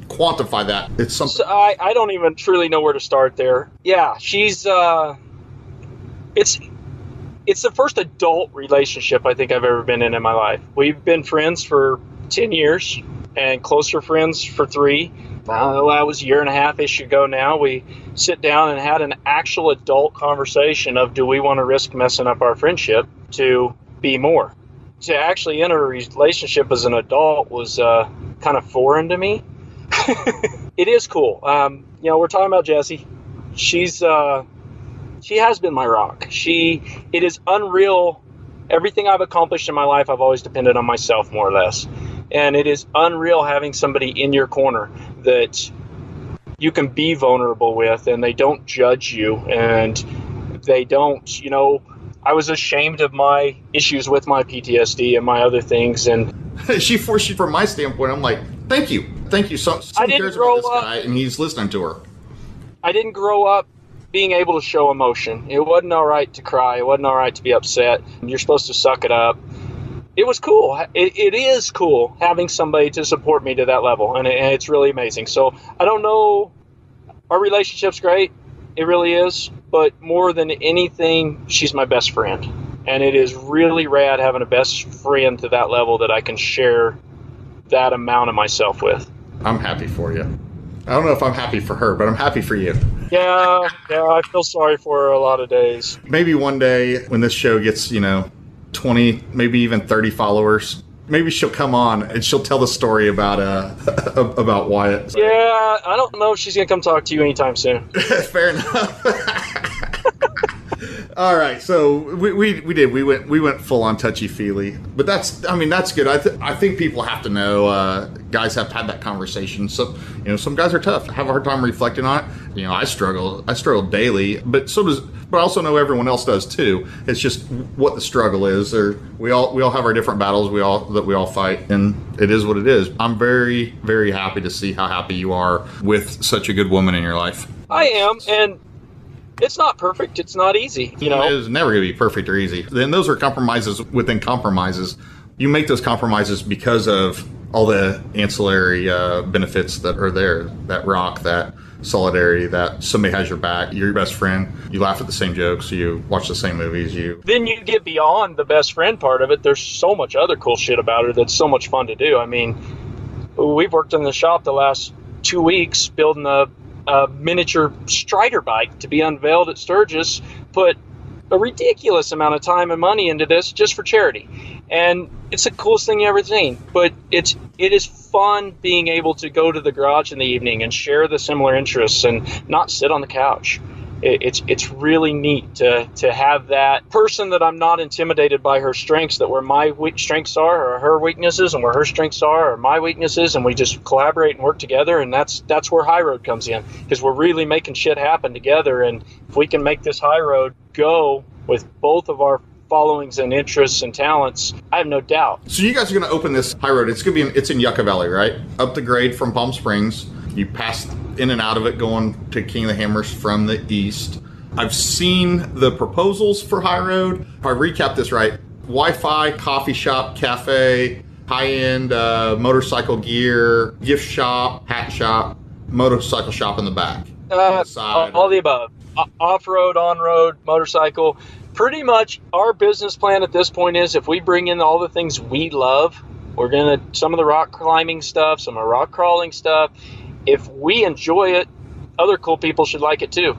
quantify that. It's something. So I, I don't even truly know where to start there. Yeah, she's uh it's it's the first adult relationship I think I've ever been in in my life. We've been friends for 10 years. and closer friends for three. That was a year and a half ish ago now. We sit down and had an actual adult conversation of do we want to risk messing up our friendship to be more? To actually enter a relationship as an adult was uh, kind of foreign to me. it is cool. Um, you know, we're talking about Jessie. She's uh, she has been my rock. She it is unreal. Everything I've accomplished in my life, I've always depended on myself more or less, and it is unreal having somebody in your corner that you can be vulnerable with, and they don't judge you, and they don't, you know. I was ashamed of my issues with my PTSD and my other things, and she forced you from my standpoint. I'm like, thank you, thank you. So, I didn't cares grow about this up- guy, and he's listening to her. I didn't grow up being able to show emotion. It wasn't all right to cry. It wasn't all right to be upset. You're supposed to suck it up. It was cool. It, it is cool having somebody to support me to that level, and, it, and it's really amazing. So I don't know. Our relationship's great. It really is. But more than anything, she's my best friend. And it is really rad having a best friend to that level that I can share that amount of myself with. I'm happy for you. I don't know if I'm happy for her, but I'm happy for you. Yeah, yeah, I feel sorry for her a lot of days. Maybe one day when this show gets, you know, 20, maybe even 30 followers, maybe she'll come on and she'll tell the story about uh about Wyatt. Yeah, I don't know if she's gonna come talk to you anytime soon. Fair enough. All right, so we, we, we did we went we went full on touchy feely, but that's I mean that's good. I th- I think people have to know uh, guys have had that conversation. So you know some guys are tough, have a hard time reflecting on it. You know I struggle I struggle daily, but so does but I also know everyone else does too. It's just what the struggle is. Or we all we all have our different battles. We all that we all fight, and it is what it is. I'm very very happy to see how happy you are with such a good woman in your life. I am, and it's not perfect. It's not easy, you know. It is never going to be perfect or easy. Then those are compromises within compromises. You make those compromises because of all the ancillary uh, benefits that are there. That rock, that solidarity, that somebody has your back, you're your best friend. You laugh at the same jokes, you watch the same movies, you. Then you get beyond the best friend part of it. There's so much other cool shit about it that's so much fun to do. I mean, we've worked in the shop the last two weeks building a, a miniature Strider bike to be unveiled at Sturgis. Put a ridiculous amount of time and money into this just for charity, and it's the coolest thing you ever seen. But it's it is fun being able to go to the garage in the evening and share the similar interests and not sit on the couch. It, it's it's really neat to to have that person that I'm not intimidated by her strengths, that where my weak strengths are, or her weaknesses, and where her strengths are, or my weaknesses, and we just collaborate and work together. And that's that's where High Road comes in because we're really making shit happen together. And if we can make this High Road go with both of our followings and interests and talents, I have no doubt. So you guys are going to open this high road. It's going to be in, it's in Yucca Valley, right? Up the grade from Palm Springs. You pass in and out of it going to King of the Hammers from the east. I've seen the proposals for High Road. If I recap this right, Wi-Fi, coffee shop, cafe, high-end uh, motorcycle gear, gift shop, hat shop, motorcycle shop in the back. Uh, Side. all the above. Off-road, on-road, motorcycle. Pretty much our business plan at this point is if we bring in all the things we love, we're gonna some of the rock climbing stuff, some of the rock crawling stuff. If we enjoy it, other cool people should like it too.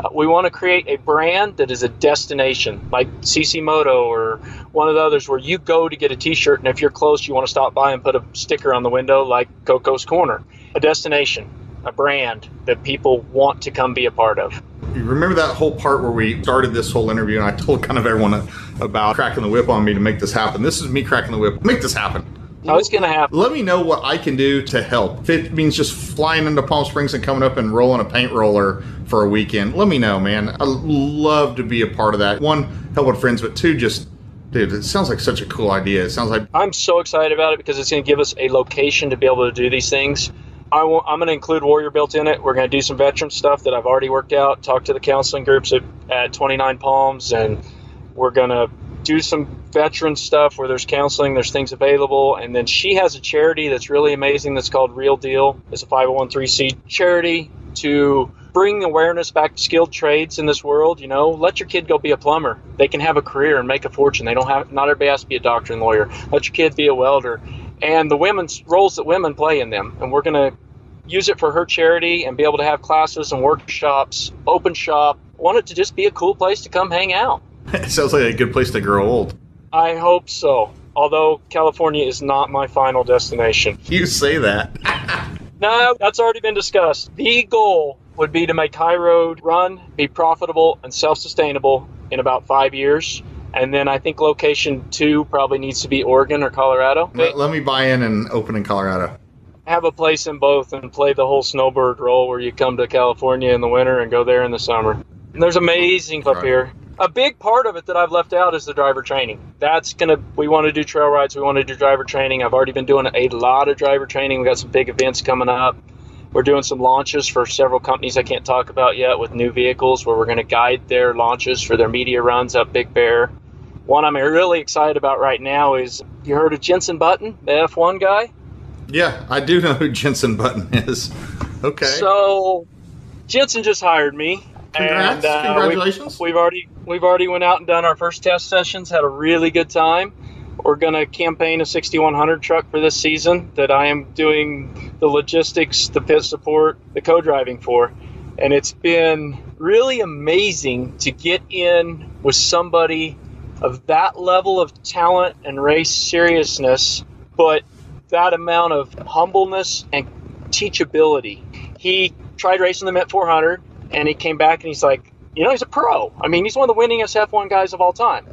Uh, we want to create a brand that is a destination, like CC Moto or one of the others, where you go to get a T-shirt, and if you're close, you want to stop by and put a sticker on the window, like Coco's Corner. A destination, a brand that people want to come be a part of. You remember that whole part where we started this whole interview and I told kind of everyone about cracking the whip on me to make this happen. This is me cracking the whip. Make this happen. How it's going to happen. Let me know what I can do to help. If it means just flying into Palm Springs and coming up and rolling a paint roller for a weekend, let me know, man. I love to be a part of that. One, help with friends, but two, just, dude, it sounds like such a cool idea. It sounds like I'm so excited about it because it's going to give us a location to be able to do these things. I I'm going to include Warrior Built in it. We're going to do some veteran stuff that I've already worked out, talk to the counseling groups at, at 29 Palms, and we're going to do some veteran stuff where there's counseling, there's things available. And then she has a charity that's really amazing that's called Real Deal. It's a 501c charity to bring awareness back to skilled trades in this world. You know, let your kid go be a plumber. They can have a career and make a fortune. They don't have, not everybody has to be a doctor and lawyer. Let your kid be a welder and the women's roles that women play in them. And we're going to use it for her charity and be able to have classes and workshops, open shop. Want it to just be a cool place to come hang out. It sounds like a good place to grow old. I hope so. Although California is not my final destination. You say that. no, that's already been discussed. The goal would be to make High Road run, be profitable, and self sustainable in about five years. And then I think location two probably needs to be Oregon or Colorado. Let, let me buy in and open in Colorado. Have a place in both and play the whole snowbird role where you come to California in the winter and go there in the summer. And there's amazing up here. A big part of it that I've left out is the driver training. That's gonna. We want to do trail rides. We want to do driver training. I've already been doing a lot of driver training. We got some big events coming up. We're doing some launches for several companies I can't talk about yet with new vehicles where we're going to guide their launches for their media runs up Big Bear. One I'm really excited about right now is you heard of Jensen Button, the F1 guy? Yeah, I do know who Jensen Button is. Okay. So Jensen just hired me. Congrats. And, uh, Congratulations. We've, we've already we've already went out and done our first test sessions, had a really good time we're going to campaign a 6100 truck for this season that I am doing the logistics, the pit support, the co driving for. And it's been really amazing to get in with somebody of that level of talent and race seriousness, but that amount of humbleness and teachability. He tried racing the Mint 400 and he came back and he's like, you know, he's a pro. I mean, he's one of the winningest F1 guys of all time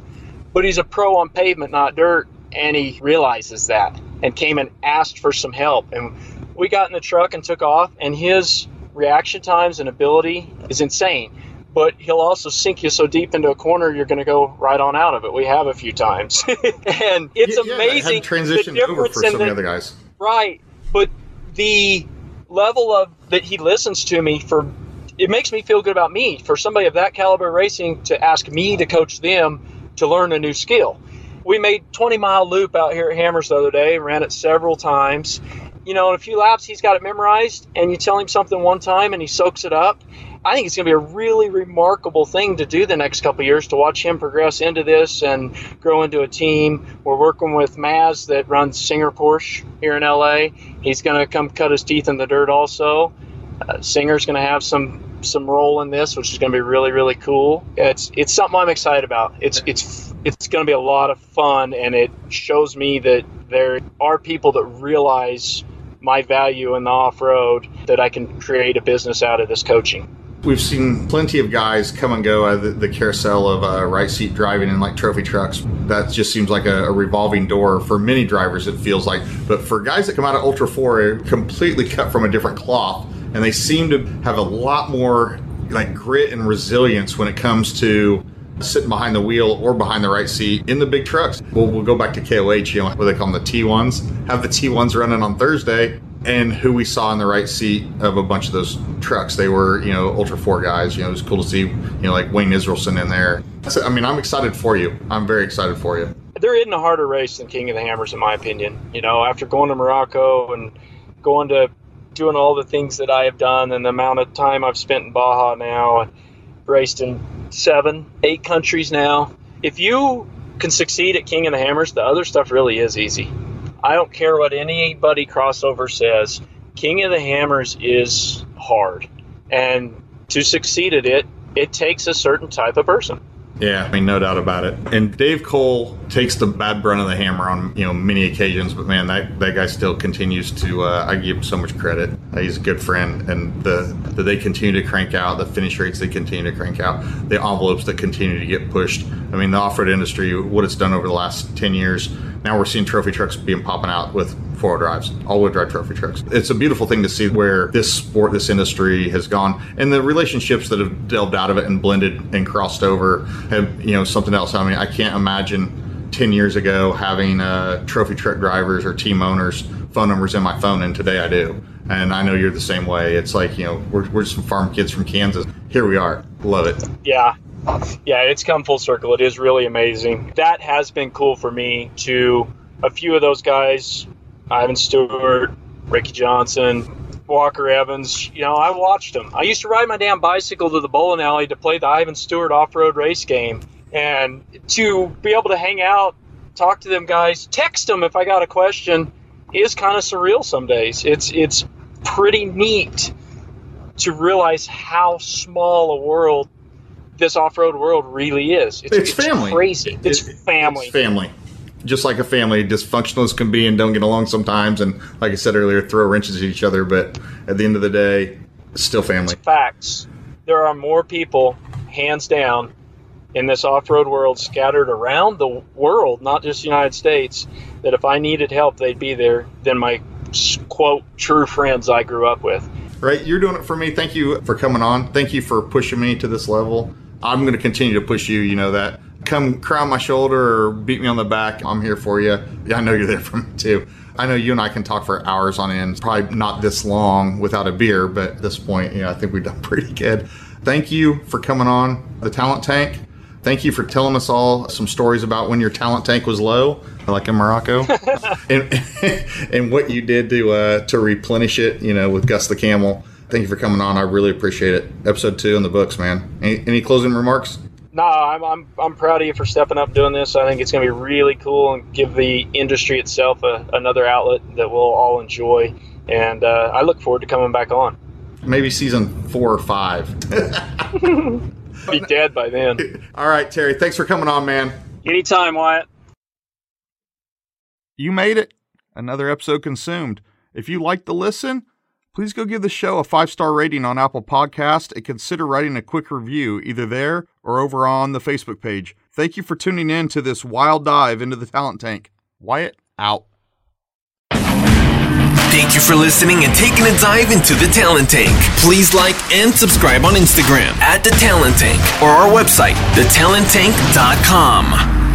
but he's a pro on pavement, not dirt, and he realizes that and came and asked for some help. And we got in the truck and took off, and his reaction times and ability is insane. But he'll also sink you so deep into a corner, you're going to go right on out of it. We have a few times, and it's yeah, amazing. Yeah, transition over for some of the other guys, right? But the level of that he listens to me for it makes me feel good about me for somebody of that caliber racing to ask me to coach them to learn a new skill. We made 20 mile loop out here at Hammers the other day, ran it several times. You know, in a few laps, he's got it memorized, and you tell him something one time and he soaks it up. I think it's going to be a really remarkable thing to do the next couple years to watch him progress into this and grow into a team. We're working with Maz that runs Singer Porsche here in LA. He's going to come cut his teeth in the dirt also. Uh, Singer's going to have some some role in this, which is going to be really really cool. It's it's something I'm excited about. It's it's it's going to be a lot of fun, and it shows me that there are people that realize my value in the off road that I can create a business out of this coaching. We've seen plenty of guys come and go of the, the carousel of uh, right seat driving in like trophy trucks. That just seems like a, a, revolving door for many drivers, it feels like. But for guys that come out of Ultra 4, completely cut from a different cloth and they seem to have a lot more like grit and resilience when it comes to sitting behind the wheel or behind the right seat in the big trucks. We'll, we'll go back to KOH, you know, what they call them the T1s, have the T1s running on Thursday, and who we saw in the right seat of a bunch of those trucks. They were, you know, Ultra 4 guys. You know, it was cool to see, you know, like Wayne Israelson in there. So, I mean, I'm excited for you. I'm very excited for you. There isn't a harder race than King of the Hammers, in my opinion. You know, after going to Morocco and going to doing all the things that I have done and the amount of time I've spent in Baja now, and raced in seven, eight countries now. If you can succeed at King of the Hammers, the other stuff really is easy. I don't care what anybody crossover says. King of the Hammers is hard. And to succeed at it, it takes a certain type of person. Yeah, I mean, no doubt about it. And Dave Cole takes the bad brunt of the hammer on you know many occasions, but man, that, that guy still continues to. Uh, I give him so much credit. Uh, he's a good friend, and the that they continue to crank out, the finish rates they continue to crank out, the envelopes that continue to get pushed. I mean, the off-road industry, what it's done over the last ten years. Now we're seeing trophy trucks being popping out with four-wheel drives, all-wheel drive trophy trucks. It's a beautiful thing to see where this sport, this industry has gone, and the relationships that have delved out of it and blended and crossed over have, you know, something else. I mean, I can't imagine 10 years ago having uh, trophy truck drivers or team owners phone numbers in my phone, and today I do. And I know you're the same way. It's like, you know, we're, we're some farm kids from Kansas. Here we are. Love it. Yeah. Yeah, it's come full circle. It is really amazing. That has been cool for me to a few of those guys Ivan Stewart, Ricky Johnson, Walker Evans. You know, I watched them. I used to ride my damn bicycle to the bowling alley to play the Ivan Stewart off-road race game, and to be able to hang out, talk to them guys, text them if I got a question, is kind of surreal some days. It's it's pretty neat to realize how small a world this off-road world really is. It's, it's family. Crazy. It's, it's family. It's family. Just like a family, dysfunctional as can be, and don't get along sometimes. And like I said earlier, throw wrenches at each other. But at the end of the day, it's still family. It's facts. There are more people, hands down, in this off-road world scattered around the world, not just the United States, that if I needed help, they'd be there than my quote true friends I grew up with. Right, you're doing it for me. Thank you for coming on. Thank you for pushing me to this level. I'm going to continue to push you. You know that. Come cry on my shoulder or beat me on the back. I'm here for you. Yeah, I know you're there for me too. I know you and I can talk for hours on end. Probably not this long without a beer, but at this point, you know, I think we've done pretty good. Thank you for coming on the Talent Tank. Thank you for telling us all some stories about when your talent tank was low, like in Morocco, and, and what you did to uh, to replenish it. You know, with Gus the Camel. Thank you for coming on. I really appreciate it. Episode two in the books, man. Any, any closing remarks? No, I'm, I'm, I'm proud of you for stepping up doing this. I think it's going to be really cool and give the industry itself a, another outlet that we'll all enjoy. And uh, I look forward to coming back on. Maybe season four or five. be dead by then. All right, Terry. Thanks for coming on, man. Anytime, Wyatt. You made it. Another episode consumed. If you like the listen, please go give the show a five star rating on Apple Podcast and consider writing a quick review either there or over on the Facebook page. Thank you for tuning in to this wild dive into the talent tank. Wyatt out. Thank you for listening and taking a dive into the Talent Tank. Please like and subscribe on Instagram at The Talent Tank or our website, thetalenttank.com.